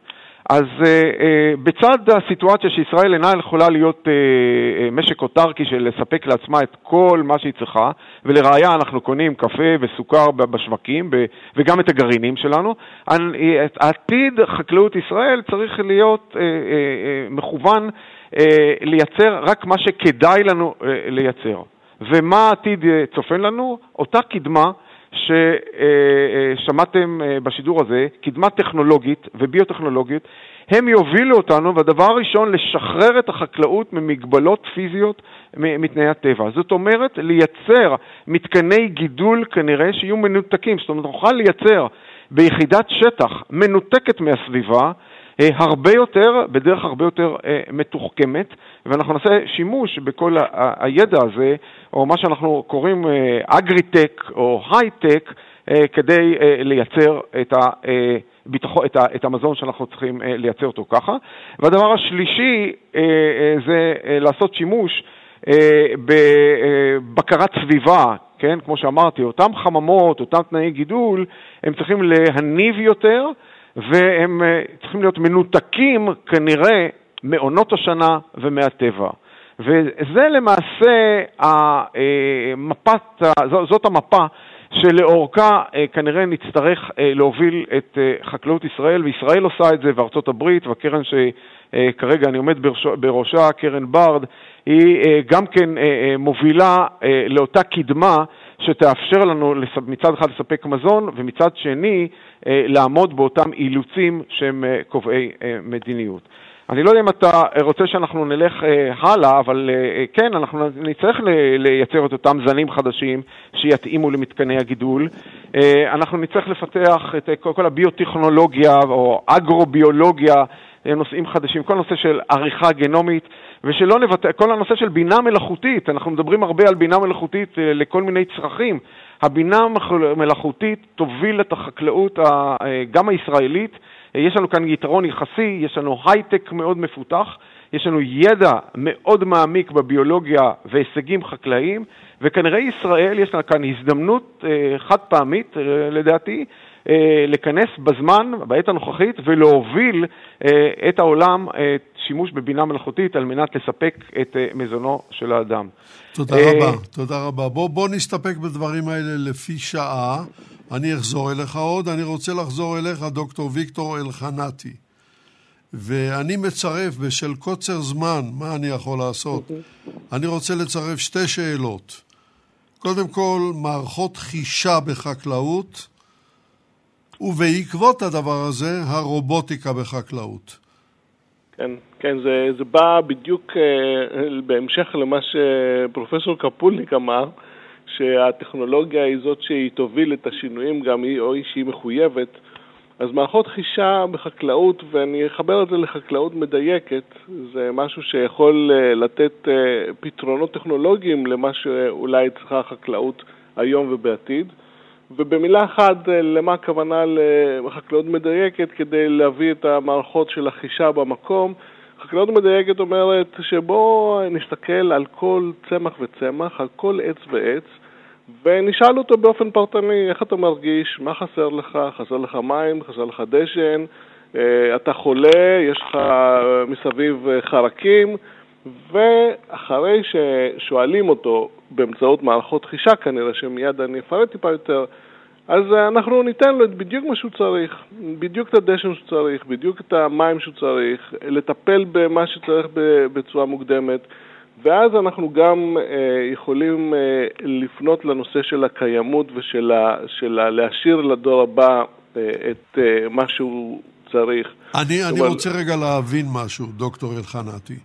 אז uh, uh, בצד הסיטואציה שישראל אינה יכולה להיות uh, uh, משק אוטרקי של לספק לעצמה את כל מה שהיא צריכה, ולראיה אנחנו קונים קפה וסוכר בשווקים וגם את הגרעינים שלנו, עתיד חקלאות ישראל צריך להיות uh, uh, uh, מכוון uh, לייצר רק מה שכדאי לנו uh, לייצר. ומה העתיד uh, צופן לנו? אותה קדמה ששמעתם אה, בשידור הזה, קדמה טכנולוגית וביוטכנולוגית, הם יובילו אותנו, והדבר הראשון, לשחרר את החקלאות ממגבלות פיזיות מתנאי הטבע. זאת אומרת, לייצר מתקני גידול כנראה שיהיו מנותקים. זאת אומרת, נוכל לייצר ביחידת שטח מנותקת מהסביבה, אה, הרבה יותר, בדרך הרבה יותר אה, מתוחכמת, ואנחנו נעשה שימוש בכל הידע הזה, או מה שאנחנו קוראים אגריטק אה, או הייטק, כדי לייצר את ה... ביטחון, את, ה, את המזון שאנחנו צריכים לייצר אותו ככה. והדבר השלישי זה לעשות שימוש בבקרת סביבה, כן, כמו שאמרתי, אותם חממות, אותם תנאי גידול, הם צריכים להניב יותר, והם אה, צריכים להיות מנותקים כנראה מעונות השנה ומהטבע. וזה למעשה המפת, זאת המפה שלאורכה אה, כנראה נצטרך אה, להוביל את חקלאות ישראל, וישראל עושה את זה, וארצות הברית, והקרן שכרגע אני עומד בראשה, קרן ברד, היא גם כן מובילה לאותה קדמה שתאפשר לנו מצד אחד לספק מזון, ומצד שני אה, לעמוד באותם אילוצים שהם אה, קובעי אה, מדיניות. אני לא יודע אם אתה רוצה שאנחנו נלך הלאה, אבל כן, אנחנו נצטרך לייצר את אותם זנים חדשים שיתאימו למתקני הגידול. אנחנו נצטרך לפתח את כל הביוטכנולוגיה או אגרוביולוגיה, נושאים חדשים, כל הנושא של עריכה גנומית, ושלא נוותר, כל הנושא של בינה מלאכותית, אנחנו מדברים הרבה על בינה מלאכותית לכל מיני צרכים. הבינה המלאכותית תוביל את החקלאות גם הישראלית. יש לנו כאן יתרון יחסי, יש לנו הייטק מאוד מפותח, יש לנו ידע מאוד מעמיק בביולוגיה והישגים חקלאיים, וכנראה ישראל יש לה כאן הזדמנות אה, חד פעמית, אה, לדעתי, אה, לכנס בזמן, בעת הנוכחית, ולהוביל את העולם שימוש בבינה מלאכותית על מנת לספק את מזונו של האדם. תודה רבה, תודה רבה. בוא, בוא נסתפק בדברים האלה לפי שעה. אני אחזור אליך עוד. אני רוצה לחזור אליך, דוקטור ויקטור אלחנתי. ואני מצרף, בשל קוצר זמן, מה אני יכול לעשות? אני רוצה לצרף שתי שאלות. קודם כל, מערכות חישה בחקלאות, ובעקבות הדבר הזה, הרובוטיקה בחקלאות. כן, כן, זה, זה בא בדיוק uh, בהמשך למה שפרופסור קפולניק אמר, שהטכנולוגיה היא זאת שהיא תוביל את השינויים, גם היא או היא שהיא מחויבת. אז מערכות חישה בחקלאות, ואני אחבר את זה לחקלאות מדייקת, זה משהו שיכול uh, לתת uh, פתרונות טכנולוגיים למה שאולי צריכה החקלאות היום ובעתיד. ובמילה אחת, למה הכוונה לחקלאות מדייקת כדי להביא את המערכות של החישה במקום? חקלאות מדייקת אומרת שבואו נסתכל על כל צמח וצמח, על כל עץ ועץ, ונשאל אותו באופן פרטני, איך אתה מרגיש, מה חסר לך, חסר לך מים, חסר לך דשן, אה, אתה חולה, יש לך מסביב חרקים, ואחרי ששואלים אותו באמצעות מערכות חישה כנראה, שמיד אני אפרט טיפה יותר, אז אנחנו ניתן לו בדיוק מה שהוא צריך, בדיוק את הדשן שהוא צריך, בדיוק את המים שהוא צריך, לטפל במה שצריך בצורה מוקדמת, ואז אנחנו גם אה, יכולים אה, לפנות לנושא של הקיימות ושל ה, של ה, להשאיר לדור הבא אה, את אה, מה שהוא צריך. אני, אני אבל... רוצה רגע להבין משהו, דוקטור אלחנתי.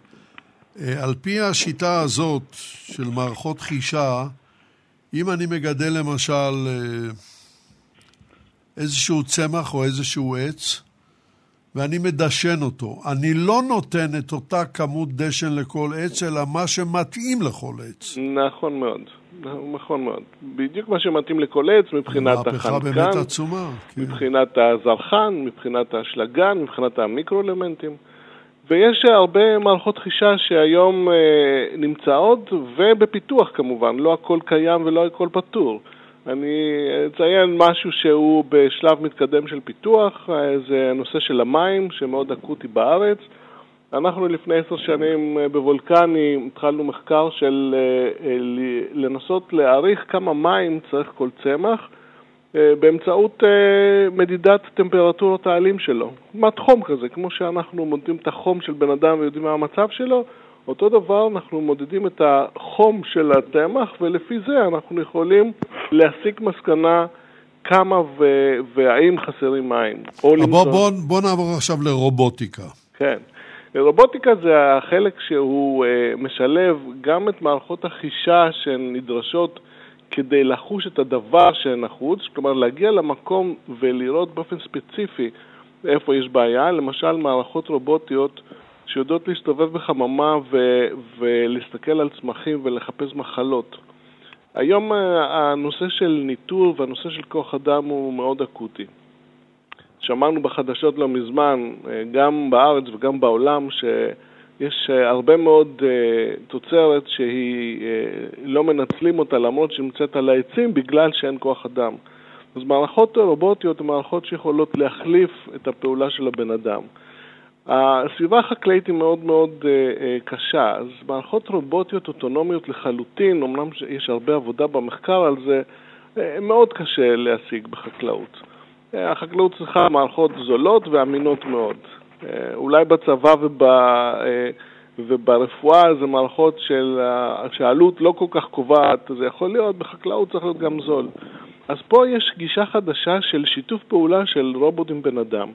אה, על פי השיטה הזאת של מערכות חישה, אם אני מגדל למשל אה, איזשהו צמח או איזשהו עץ, ואני מדשן אותו. אני לא נותן את אותה כמות דשן לכל עץ, אלא מה שמתאים לכל עץ. נכון מאוד. נכון מאוד. בדיוק מה שמתאים לכל עץ מבחינת החנקן. מהפכה באמת עצומה. כן. מבחינת הזרחן, מבחינת האשלגן, מבחינת המיקרו-אלמנטים. ויש הרבה מערכות חישה שהיום אה, נמצאות, ובפיתוח כמובן, לא הכל קיים ולא הכל פתור. אני אציין משהו שהוא בשלב מתקדם של פיתוח, זה הנושא של המים, שמאוד אקוטי בארץ. אנחנו לפני עשר שנים אה, בוולקני התחלנו מחקר של אה, אה, לנסות להעריך כמה מים צריך כל צמח באמצעות מדידת טמפרטורות העלים שלו. כמעט חום כזה, כמו שאנחנו מודדים את החום של בן אדם ויודעים מה המצב שלו, אותו דבר אנחנו מודדים את החום של הצמח, ולפי זה אנחנו יכולים להסיק מסקנה כמה ו- והאם חסרים מים. בוא, בוא, בוא, בוא נעבור עכשיו לרובוטיקה. כן. רובוטיקה זה החלק שהוא uh, משלב גם את מערכות החישה שהן נדרשות כדי לחוש את הדבר שנחוץ, כלומר להגיע למקום ולראות באופן ספציפי איפה יש בעיה, למשל מערכות רובוטיות שיודעות להסתובב בחממה ו- ולהסתכל על צמחים ולחפש מחלות. היום אה, הנושא של ניטור והנושא של כוח אדם הוא מאוד אקוטי. שמענו בחדשות לא מזמן, אה, גם בארץ וגם בעולם, שיש אה, הרבה מאוד תוצרת שהיא לא מנצלים אותה למרות שהיא נמצאת על העצים בגלל שאין כוח אדם. אז מערכות רובוטיות הן מערכות שיכולות להחליף את הפעולה של הבן אדם. הסביבה החקלאית היא מאוד מאוד uh, uh, קשה, אז מערכות רובוטיות אוטונומיות לחלוטין, אמנם יש הרבה עבודה במחקר על זה, uh, מאוד קשה להשיג בחקלאות. החקלאות צריכה מערכות זולות ואמינות מאוד. אולי בצבא וב, וברפואה זה מערכות של, שהעלות לא כל כך קובעת, זה יכול להיות, בחקלאות צריך להיות גם זול. אז פה יש גישה חדשה של שיתוף פעולה של רובוט עם בן אדם.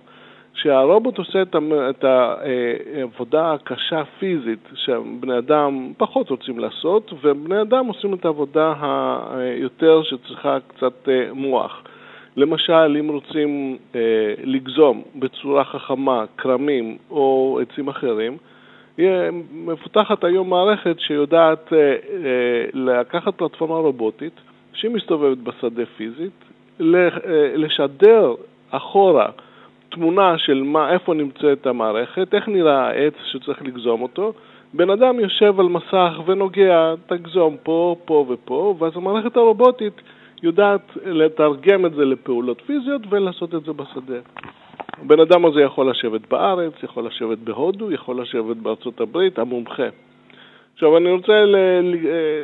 שהרובוט עושה את העבודה הקשה פיזית שבני אדם פחות רוצים לעשות, ובני אדם עושים את העבודה היותר שצריכה קצת אה, מוח. למשל, אם רוצים אה, לגזום בצורה חכמה כרמים או עצים אחרים, מפותחת היום מערכת שיודעת אה, לקחת פלטפורמה רובוטית שהיא מסתובבת בשדה פיזית, לשדר אחורה תמונה של מה, איפה נמצאת המערכת, איך נראה העץ שצריך לגזום אותו. בן אדם יושב על מסך ונוגע, תגזום פה, פה ופה, ואז המערכת הרובוטית יודעת לתרגם את זה לפעולות פיזיות ולעשות את זה בשדה. הבן אדם הזה יכול לשבת בארץ, יכול לשבת בהודו, יכול לשבת בארצות הברית, המומחה. עכשיו אני רוצה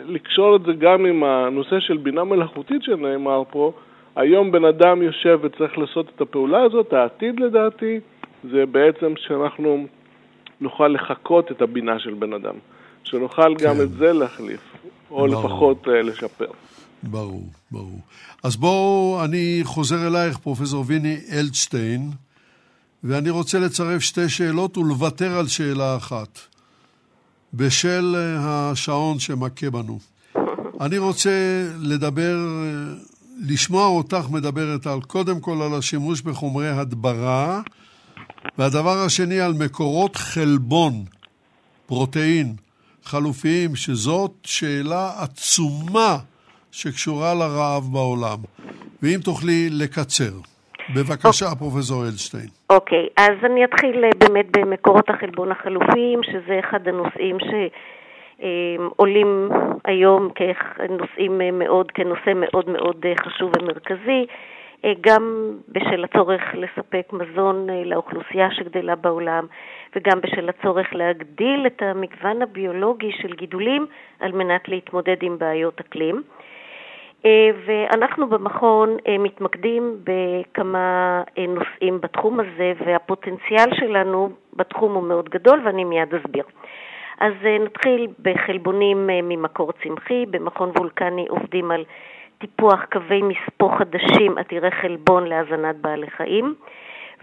לקשור את זה גם עם הנושא של בינה מלאכותית שנאמר פה, היום בן אדם יושב וצריך לעשות את הפעולה הזאת, העתיד לדעתי זה בעצם שאנחנו נוכל לחקות את הבינה של בן אדם, שנוכל כן. גם את זה להחליף, או ברור. לפחות uh, לשפר. ברור, ברור. אז בואו, אני חוזר אלייך, פרופסור ויני אלדשטיין, ואני רוצה לצרף שתי שאלות ולוותר על שאלה אחת, בשל אה, השעון שמכה בנו. אני רוצה לדבר אה, לשמוע אותך מדברת על, קודם כל על השימוש בחומרי הדברה, והדבר השני על מקורות חלבון, פרוטאין, חלופיים, שזאת שאלה עצומה שקשורה לרעב בעולם. ואם תוכלי לקצר. בבקשה, אוקיי. פרופסור אלשטיין. אוקיי, אז אני אתחיל באמת במקורות החלבון החלופיים, שזה אחד הנושאים שעולים היום כנושאים מאוד, כנושא מאוד מאוד חשוב ומרכזי. גם בשל הצורך לספק מזון לאוכלוסייה שגדלה בעולם וגם בשל הצורך להגדיל את המגוון הביולוגי של גידולים על מנת להתמודד עם בעיות אקלים. אה, ואנחנו במכון אה, מתמקדים בכמה אה, נושאים בתחום הזה, והפוטנציאל שלנו בתחום הוא מאוד גדול, ואני מיד אסביר. אז נתחיל בחלבונים ממקור צמחי. במכון וולקני עובדים על טיפוח קווי מספוא חדשים עתירי חלבון להזנת בעלי חיים,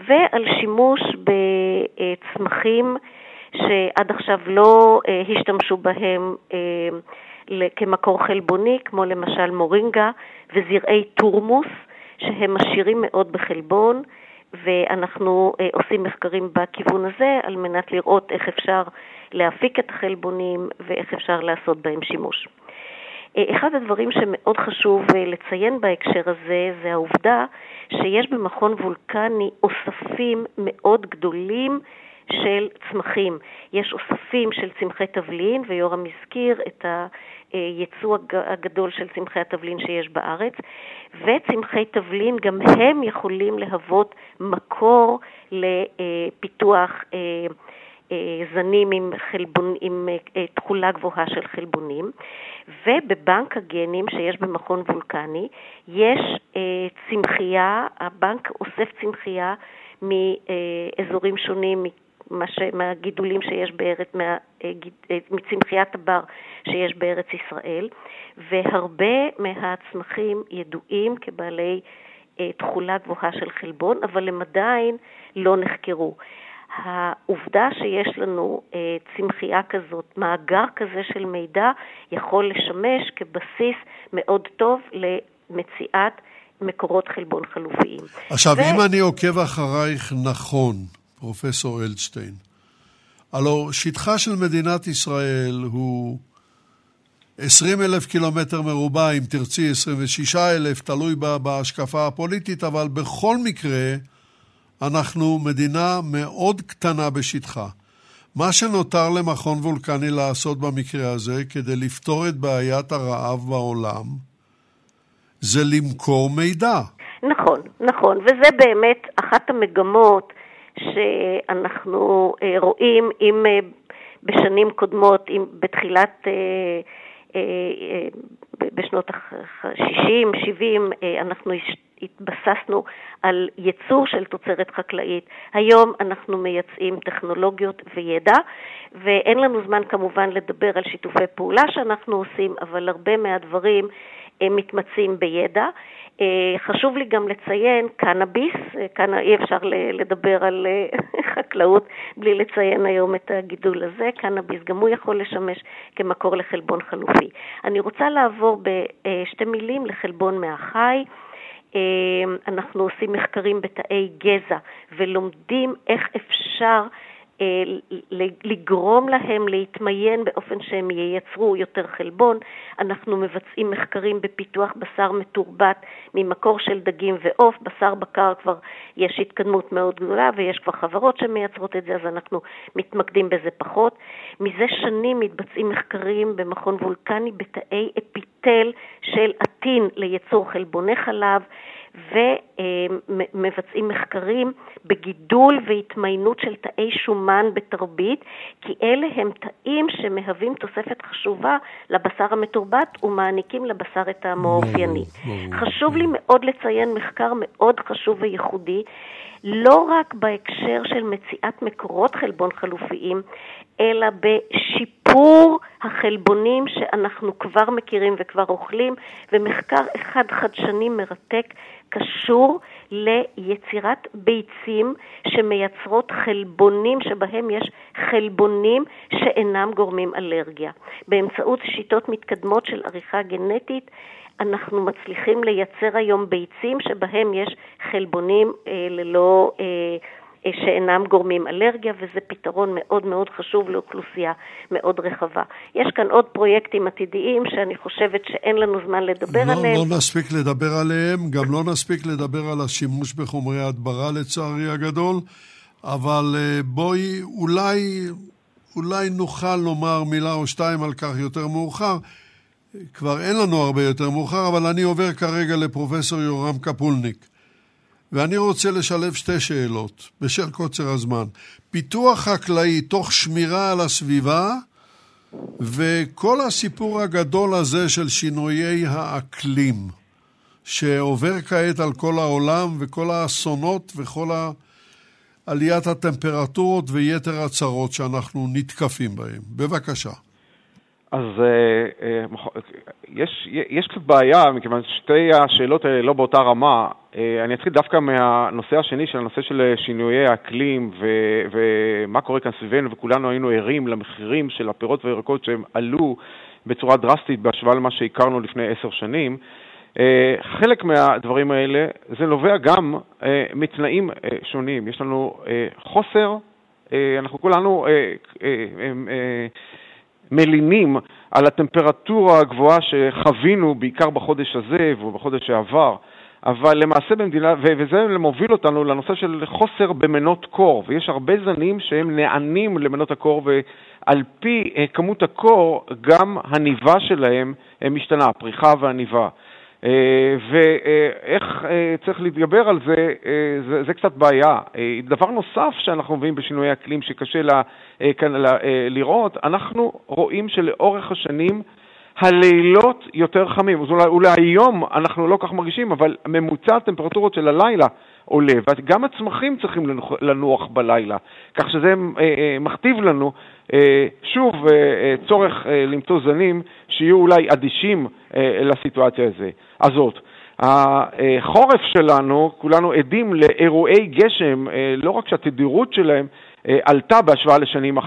ועל שימוש בצמחים שעד עכשיו לא השתמשו בהם כמקור חלבוני, כמו למשל מורינגה וזרעי טורמוס, שהם עשירים מאוד בחלבון, ואנחנו אה, עושים מחקרים בכיוון הזה על מנת לראות איך אפשר להפיק את החלבונים ואיך אפשר לעשות בהם שימוש. אה, אחד הדברים שמאוד חשוב אה, לציין בהקשר הזה זה העובדה שיש במכון וולקני אוספים מאוד גדולים של צמחים. יש אוספים של צמחי תבלין, ויורם הזכיר את הייצוא הגדול של צמחי התבלין שיש בארץ, וצמחי תבלין גם הם יכולים להוות מקור לפיתוח אה, אה, זנים עם, חלבון, עם אה, תכולה גבוהה של חלבונים, ובבנק הגנים שיש במכון וולקני יש צמחייה, הבנק אוסף צמחייה מאזורים שונים, מה ש... מהגידולים שיש בארץ, מה... אה, אה, מצמחיית הבר שיש בארץ ישראל, והרבה מהצמחים ידועים כבעלי אה, תכולה גבוהה של חלבון, אבל הם עדיין לא נחקרו. העובדה שיש לנו צמחייה כזאת, מאגר כזה של מידע, יכול לשמש כבסיס מאוד טוב למציאת מקורות חלבון חלופיים. עכשיו, ו... אם אני עוקב אחרייך נכון, פרופסור אלדשטיין. הלו שטחה של מדינת ישראל הוא 20 אלף קילומטר מרובע, אם תרצי 26 אלף, תלוי בהשקפה הפוליטית, אבל בכל מקרה אנחנו מדינה מאוד קטנה בשטחה. מה שנותר למכון וולקני לעשות במקרה הזה כדי לפתור את בעיית הרעב בעולם זה למכור מידע. נכון, נכון, וזה באמת אחת המגמות שאנחנו אה, רואים אם אה, בשנים קודמות, אם בתחילת, אה, בשנות ה-60, 70, אנחנו התבססנו על ייצור של תוצרת חקלאית. היום אנחנו מייצאים טכנולוגיות וידע, ואין לנו זמן כמובן לדבר על שיתופי פעולה שאנחנו עושים, אבל הרבה מהדברים מתמצים בידע. אה, חשוב לי גם לציין קנאביס, אה, כאן אי אפשר לדבר על אה, חקלאות בלי לציין היום את הגידול הזה, קנאביס גם הוא יכול לשמש כמקור לחלבון חלופי. אני רוצה לעבור בשתי מילים לחלבון מהחי. אנחנו עושים מחקרים בתאי גזע ולומדים איך אפשר אה, לגרום להם להתמיין באופן שהם ייצרו יותר חלבון. אנחנו מבצעים מחקרים בפיתוח בשר מתורבת ממקור של דגים ועוף. בשר בקר כבר יש התקדמות מאוד גדולה ויש כבר חברות שמייצרות את זה, אז אנחנו מתמקדים בזה פחות. מזה שנים מתבצעים מחקרים במכון וולקני בתאי אפיטל של עטין לייצור חלבוני חלב. ומבצעים מחקרים בגידול והתמיינות של תאי שומן בתרבית, כי אלה הם תאים שמהווים תוספת חשובה לבשר המתורבת ומעניקים לבשר את טעמו האופייני. חשוב לי מאוד לציין מחקר מאוד חשוב וייחודי, לא רק בהקשר של מציאת מקורות חלבון חלופיים, אלא בשיפור החלבונים שאנחנו כבר מכירים וכבר אוכלים, ומחקר אחד חדשני מרתק קשור ליצירת ביצים שמייצרות חלבונים שבהם יש חלבונים שאינם גורמים אלרגיה. באמצעות שיטות מתקדמות של עריכה גנטית אנחנו מצליחים לייצר היום ביצים שבהם יש חלבונים אה, ללא... אה, שאינם גורמים אלרגיה, וזה פתרון מאוד מאוד חשוב לאוכלוסייה מאוד רחבה. יש כאן עוד פרויקטים עתידיים שאני חושבת שאין לנו זמן לדבר לא, עליהם. לא נספיק לדבר עליהם, גם לא נספיק לדבר על השימוש בחומרי הדברה לצערי הגדול, אבל בואי, אולי, אולי נוכל לומר מילה או שתיים על כך יותר מאוחר. כבר אין לנו הרבה יותר מאוחר, אבל אני עובר כרגע לפרופסור יורם קפולניק. ואני רוצה לשלב שתי שאלות, בשל קוצר הזמן. פיתוח חקלאי תוך שמירה על הסביבה, וכל הסיפור הגדול הזה של שינויי האקלים, שעובר כעת על כל העולם, וכל האסונות וכל עליית הטמפרטורות ויתר הצרות שאנחנו נתקפים בהם. בבקשה. אז uh, uh, יש, יש קצת בעיה, מכיוון ששתי השאלות האלה לא באותה רמה. Uh, אני אתחיל דווקא מהנושא השני, של הנושא של שינויי האקלים ו- ומה קורה כאן סביבנו, וכולנו היינו ערים למחירים של הפירות והירקות שהם עלו בצורה דרסטית בהשוואה למה שהכרנו לפני עשר שנים. חלק מהדברים האלה, זה נובע גם מתנאים שונים. יש לנו חוסר, אנחנו כולנו... מלינים על הטמפרטורה הגבוהה שחווינו בעיקר בחודש הזה ובחודש שעבר. אבל למעשה במדינה, וזה מוביל אותנו לנושא של חוסר במנות קור, ויש הרבה זנים שהם נענים למנות הקור, ועל פי אה, כמות הקור, גם הניבה שלהם אה, משתנה, הפריחה והניבה. אה, ואיך אה, צריך להתגבר על זה, אה, זה, זה קצת בעיה. דבר נוסף שאנחנו מביאים בשינויי אקלים שקשה לה, כאן לראות, אנחנו רואים שלאורך השנים הלילות יותר חמים. אז אולי, אולי היום אנחנו לא כך מרגישים, אבל ממוצע הטמפרטורות של הלילה עולה, וגם הצמחים צריכים לנוח בלילה, כך שזה מכתיב לנו שוב צורך למצוא זנים שיהיו אולי אדישים לסיטואציה הזאת. החורף שלנו, כולנו עדים לאירועי גשם, לא רק שהתדירות שלהם עלתה בהשוואה לשנים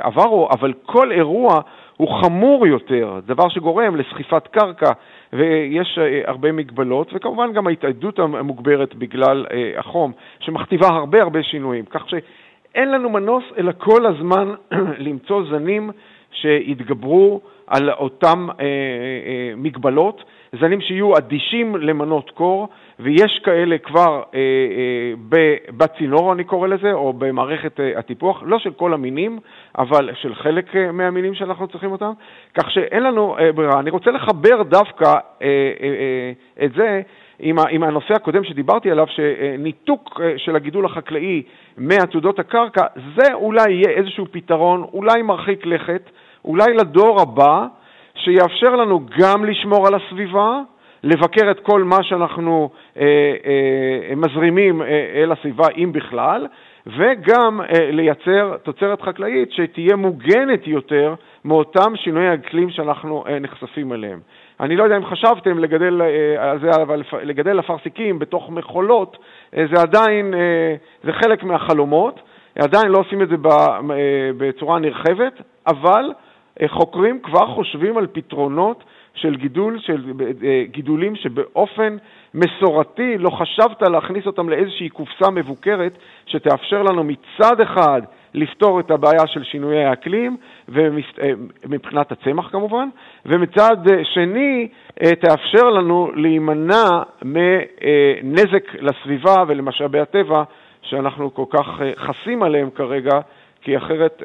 עברו, אבל כל אירוע הוא חמור יותר, דבר שגורם לסחיפת קרקע, ויש הרבה מגבלות, וכמובן גם ההתאיידות המוגברת בגלל החום, שמכתיבה הרבה הרבה שינויים. כך שאין לנו מנוס אלא כל הזמן למצוא זנים שיתגברו על אותן אה, אה, מגבלות, זנים שיהיו אדישים למנות קור, ויש כאלה כבר אה, אה, בצינור, אני קורא לזה, או במערכת אה, הטיפוח, לא של כל המינים, אבל של חלק אה, מהמינים שאנחנו צריכים אותם, כך שאין לנו אה, ברירה. אני רוצה לחבר דווקא אה, אה, אה, את זה עם, עם הנושא הקודם שדיברתי עליו, שניתוק אה, של הגידול החקלאי מעתודות הקרקע, זה אולי יהיה איזשהו פתרון, אולי מרחיק לכת, אולי לדור הבא, שיאפשר לנו גם לשמור על הסביבה, לבקר את כל מה שאנחנו אה, אה, מזרימים אה, אל הסביבה, אם בכלל, וגם אה, לייצר תוצרת חקלאית שתהיה מוגנת יותר מאותם שינויי אקלים שאנחנו אה, נחשפים אליהם. אני לא יודע אם חשבתם לגדל אה, זה, אבל לגדל אפרסיקים בתוך מכולות, אה, זה עדיין, אה, זה חלק מהחלומות, עדיין לא עושים את זה בצורה נרחבת, אבל חוקרים כבר חושבים על פתרונות של גידול, של גידולים שבאופן מסורתי לא חשבת להכניס אותם לאיזושהי קופסה מבוקרת שתאפשר לנו מצד אחד לפתור את הבעיה של שינויי האקלים, מבחינת הצמח כמובן, ומצד שני תאפשר לנו להימנע מנזק לסביבה ולמשאבי הטבע שאנחנו כל כך חסים עליהם כרגע, כי אחרת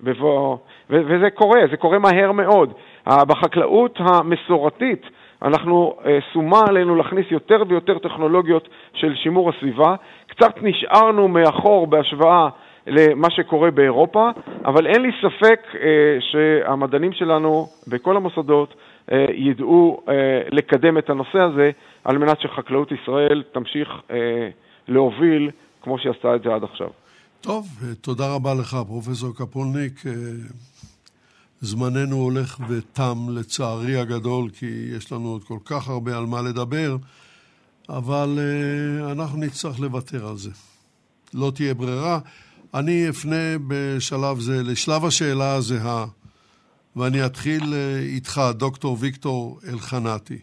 בבוא... וזה קורה, זה קורה מהר מאוד. בחקלאות המסורתית אנחנו, שומה עלינו להכניס יותר ויותר טכנולוגיות של שימור הסביבה. קצת נשארנו מאחור בהשוואה למה שקורה באירופה, אבל אין לי ספק אה, שהמדענים שלנו בכל המוסדות אה, ידעו אה, לקדם את הנושא הזה על מנת שחקלאות ישראל תמשיך אה, להוביל כמו שהיא עשתה את זה עד עכשיו. טוב, תודה רבה לך, פרופסור קפולניק. אה, זמננו הולך ותם לצערי הגדול, כי יש לנו עוד כל כך הרבה על מה לדבר, אבל אה, אנחנו נצטרך לוותר על זה. לא תהיה ברירה. אני אפנה בשלב זה לשלב השאלה הזהה, ואני אתחיל אה, איתך, דוקטור ויקטור אלחנתי.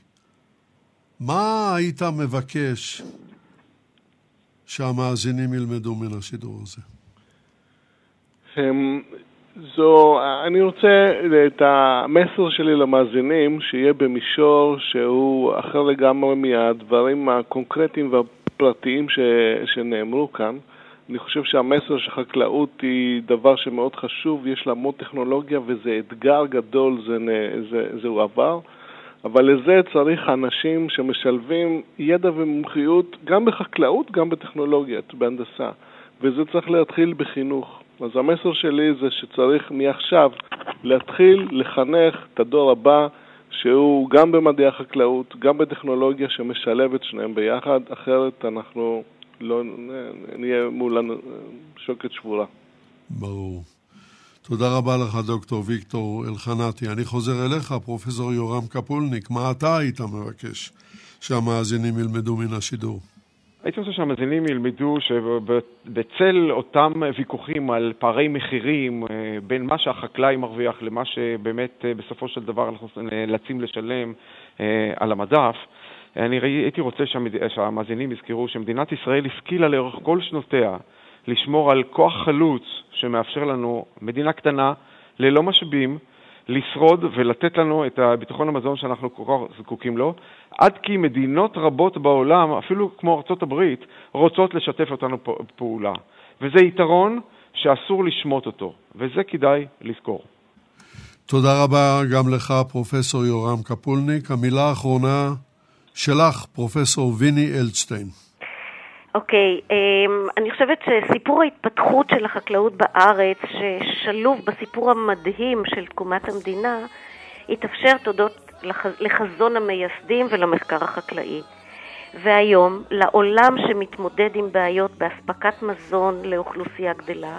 מה היית מבקש שהמאזינים ילמדו מן השידור הזה? אמ, זו, אני רוצה את המסר שלי למאזינים שיהיה במישור שהוא אחר לגמרי מהדברים הקונקרטיים והפרטיים ש, שנאמרו כאן. אני חושב שהמסר שחקלאות היא דבר שמאוד חשוב, יש לה המון טכנולוגיה וזה אתגר גדול, זה, זה, זהו עבר, אבל לזה צריך אנשים שמשלבים ידע ומומחיות גם בחקלאות, גם בטכנולוגיה, בהנדסה, וזה צריך להתחיל בחינוך. אז המסר שלי זה שצריך מעכשיו להתחיל לחנך את הדור הבא שהוא גם במדעי החקלאות, גם בטכנולוגיה שמשלב את שניהם ביחד, אחרת אנחנו לא נהיה מול שוקת שבורה. ברור. תודה רבה לך, דוקטור ויקטור אלחנתי. אני חוזר אליך, פרופסור יורם קפולניק. מה אתה היית מבקש שהמאזינים ילמדו מן השידור? הייתי רוצה שהמאזינים ילמדו שבצל אותם ויכוחים על פערי מחירים אה, בין מה שהחקלאי מרוויח למה שבאמת אה, בסופו של דבר אנחנו נאלצים לשלם אה, על המדף, אני הייתי רוצה שהמד... שהמאזינים יזכרו שמדינת ישראל השכילה לאורך כל שנותיה לשמור על כוח חלוץ שמאפשר לנו, מדינה קטנה, ללא משאבים, לשרוד ולתת לנו את הביטחון המזון שאנחנו כל כך זקוקים לו, עד כי מדינות רבות בעולם, אפילו כמו ארצות הברית, רוצות לשתף אותנו פעולה. וזה יתרון שאסור לשמוט אותו, וזה כדאי לזכור. תודה רבה גם לך, פרופסור יורם קפולניק. המילה האחרונה שלך, פרופסור ויני אלדשטיין. אוקיי, okay, אמ, um, אני חושבת שסיפור ההתפתחות של החקלאות בארץ, ששלוב בסיפור המדהים של תקומת המדינה, התאפשר תודות לח... לחזון המייסדים ולמחקר החקלאי. והיום, לעולם שמתמודד עם בעיות באספקת מזון לאוכלוסייה גדלה,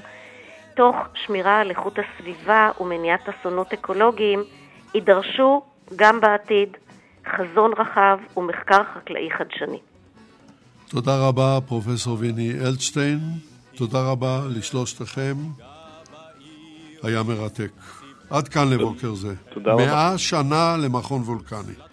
תוך שמירה על איכות הסביבה ומניעת אסונות אקולוגיים, יידרשו גם בעתיד חזון רחב ומחקר חקלאי חדשני. תודה רבה, פרופסור ויני אלדשטיין. תודה רבה לשלושתכם. היה מרתק. עד כאן לבוקר זה. תודה רבה. מאה שנה למכון וולקני.